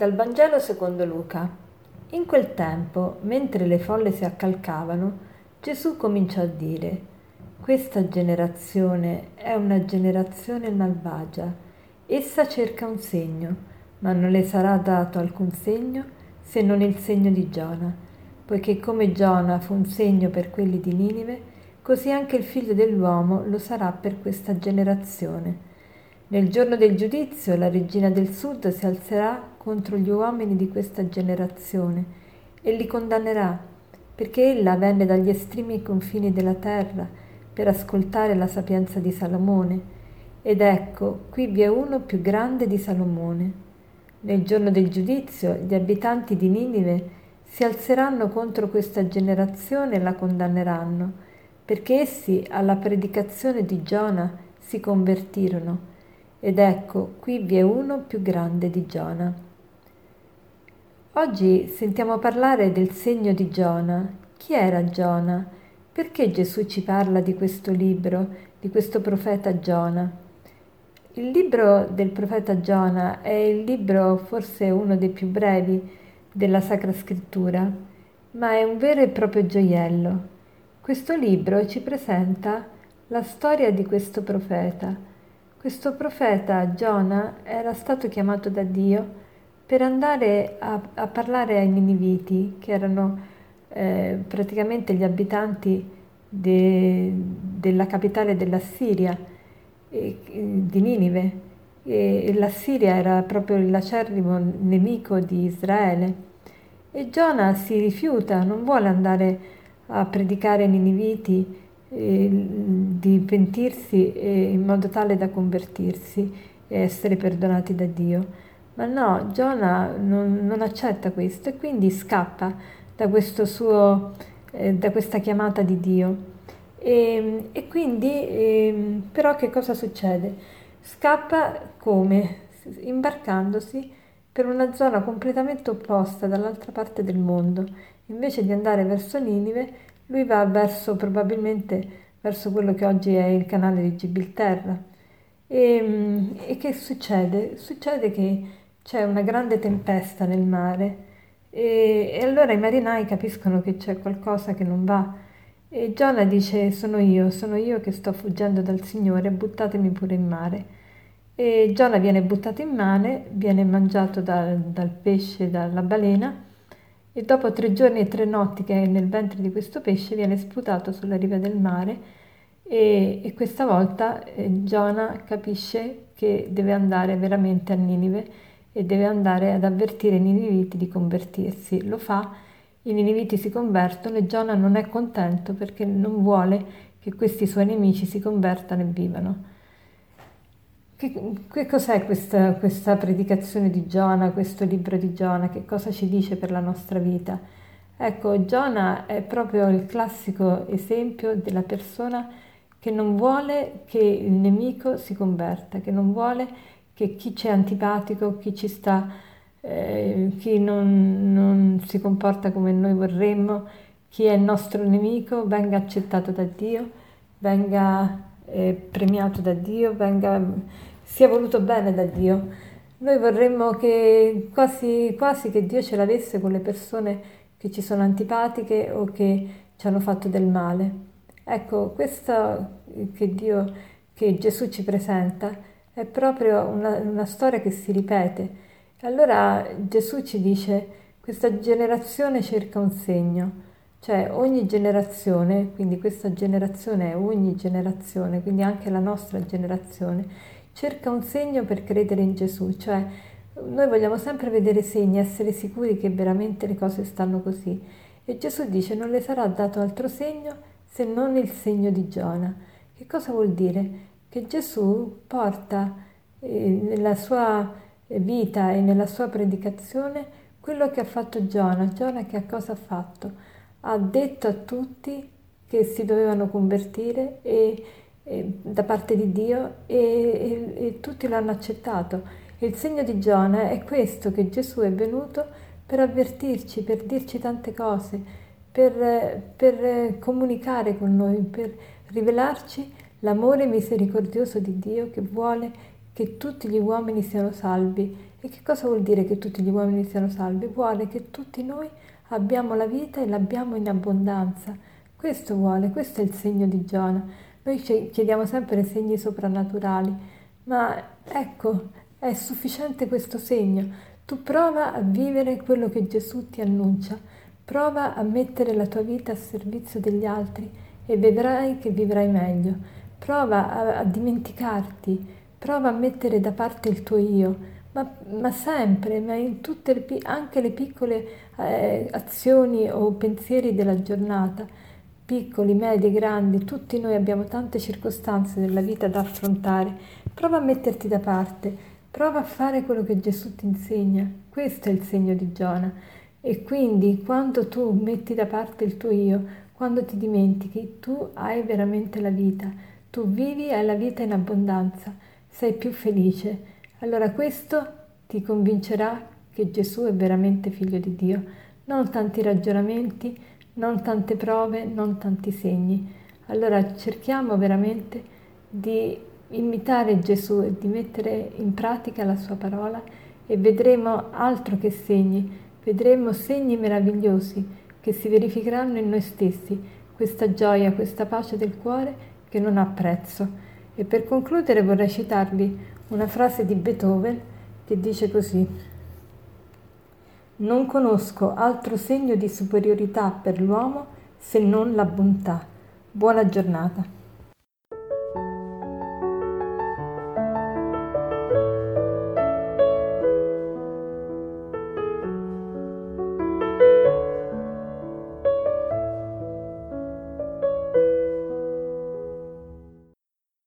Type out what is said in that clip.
Dal Vangelo secondo Luca. In quel tempo, mentre le folle si accalcavano, Gesù cominciò a dire, questa generazione è una generazione malvagia. Essa cerca un segno, ma non le sarà dato alcun segno se non il segno di Giona, poiché come Giona fu un segno per quelli di Ninive, così anche il figlio dell'uomo lo sarà per questa generazione. Nel giorno del giudizio la regina del sud si alzerà contro gli uomini di questa generazione e li condannerà, perché ella venne dagli estremi confini della terra per ascoltare la sapienza di Salomone. Ed ecco, qui vi è uno più grande di Salomone. Nel giorno del giudizio gli abitanti di Ninive si alzeranno contro questa generazione e la condanneranno, perché essi alla predicazione di Giona si convertirono ed ecco, qui vi è uno più grande di Giona. Oggi sentiamo parlare del segno di Giona. Chi era Giona? Perché Gesù ci parla di questo libro, di questo profeta Giona? Il libro del profeta Giona è il libro forse uno dei più brevi della Sacra Scrittura, ma è un vero e proprio gioiello. Questo libro ci presenta la storia di questo profeta questo profeta Giona era stato chiamato da Dio per andare a, a parlare ai Niniviti, che erano eh, praticamente gli abitanti de, della capitale della Siria, eh, di Ninive. E, e la Siria era proprio l'acerrimo nemico di Israele. E Giona si rifiuta, non vuole andare a predicare ai Niniviti di pentirsi in modo tale da convertirsi e essere perdonati da Dio. Ma no, Giona non, non accetta questo e quindi scappa da, suo, eh, da questa chiamata di Dio. E, e quindi, eh, però, che cosa succede? Scappa come? Imbarcandosi per una zona completamente opposta dall'altra parte del mondo. Invece di andare verso Ninive, lui va verso probabilmente verso quello che oggi è il canale di Gibilterra. E, e che succede? Succede che c'è una grande tempesta nel mare e, e, allora i marinai capiscono che c'è qualcosa che non va e Giona dice sono io, sono io che sto fuggendo dal Signore, buttatemi pure in mare. E Giona viene buttato in mare, viene mangiato da, dal pesce, dalla balena e dopo tre giorni e tre notti che è nel ventre di questo pesce viene sputato sulla riva del mare e, e questa volta eh, Giona capisce che deve andare veramente a Ninive e deve andare ad avvertire i niniviti di convertirsi. Lo fa, i niniviti si convertono e Giona non è contento perché non vuole che questi suoi nemici si convertano e vivano. Che, che cos'è questa, questa, predicazione di Giona, questo libro di Giona? Che cosa ci dice per la nostra vita? Ecco, Giona è proprio il classico esempio della persona che non vuole che il nemico si converta, che non vuole che chi ci è antipatico, chi ci sta, eh, chi non, non si comporta come noi vorremmo, chi è il nostro nemico venga accettato da Dio, venga eh, premiato da Dio, venga sia voluto bene da Dio. Noi vorremmo che quasi, quasi che Dio ce l'avesse con le persone che ci sono antipatiche o che ci hanno fatto del male. Ecco, questo che Dio, che Gesù ci presenta, è proprio una, una storia che si ripete. Allora Gesù ci dice, questa generazione cerca un segno, cioè ogni generazione, quindi questa generazione è ogni generazione, quindi anche la nostra generazione, cerca un segno per credere in Gesù, cioè noi vogliamo sempre vedere segni, essere sicuri che veramente le cose stanno così. E Gesù dice non le sarà dato altro segno se non il segno di Giona. Che cosa vuol dire? Che Gesù porta eh, nella sua vita e nella sua predicazione quello che ha fatto Giona. Giona che cosa ha fatto? Ha detto a tutti che si dovevano convertire e da parte di Dio e, e, e tutti l'hanno accettato. Il segno di Giona è questo, che Gesù è venuto per avvertirci, per dirci tante cose, per, per comunicare con noi, per rivelarci l'amore misericordioso di Dio che vuole che tutti gli uomini siano salvi. E che cosa vuol dire che tutti gli uomini siano salvi? Vuole che tutti noi abbiamo la vita e l'abbiamo in abbondanza. Questo vuole, questo è il segno di Giona. Noi chiediamo sempre segni soprannaturali, ma ecco, è sufficiente questo segno. Tu prova a vivere quello che Gesù ti annuncia, prova a mettere la tua vita a servizio degli altri e vedrai che vivrai meglio. Prova a, a dimenticarti, prova a mettere da parte il tuo io, ma, ma sempre, ma in tutte le, anche le piccole eh, azioni o pensieri della giornata, piccoli, medi, grandi, tutti noi abbiamo tante circostanze della vita da affrontare. Prova a metterti da parte, prova a fare quello che Gesù ti insegna. Questo è il segno di Giona. E quindi quando tu metti da parte il tuo io, quando ti dimentichi, tu hai veramente la vita, tu vivi e hai la vita in abbondanza, sei più felice. Allora questo ti convincerà che Gesù è veramente figlio di Dio, non tanti ragionamenti, non tante prove, non tanti segni. Allora cerchiamo veramente di imitare Gesù e di mettere in pratica la sua parola e vedremo altro che segni, vedremo segni meravigliosi che si verificheranno in noi stessi, questa gioia, questa pace del cuore che non ha prezzo. E per concludere vorrei citarvi una frase di Beethoven che dice così. Non conosco altro segno di superiorità per l'uomo se non la bontà. Buona giornata.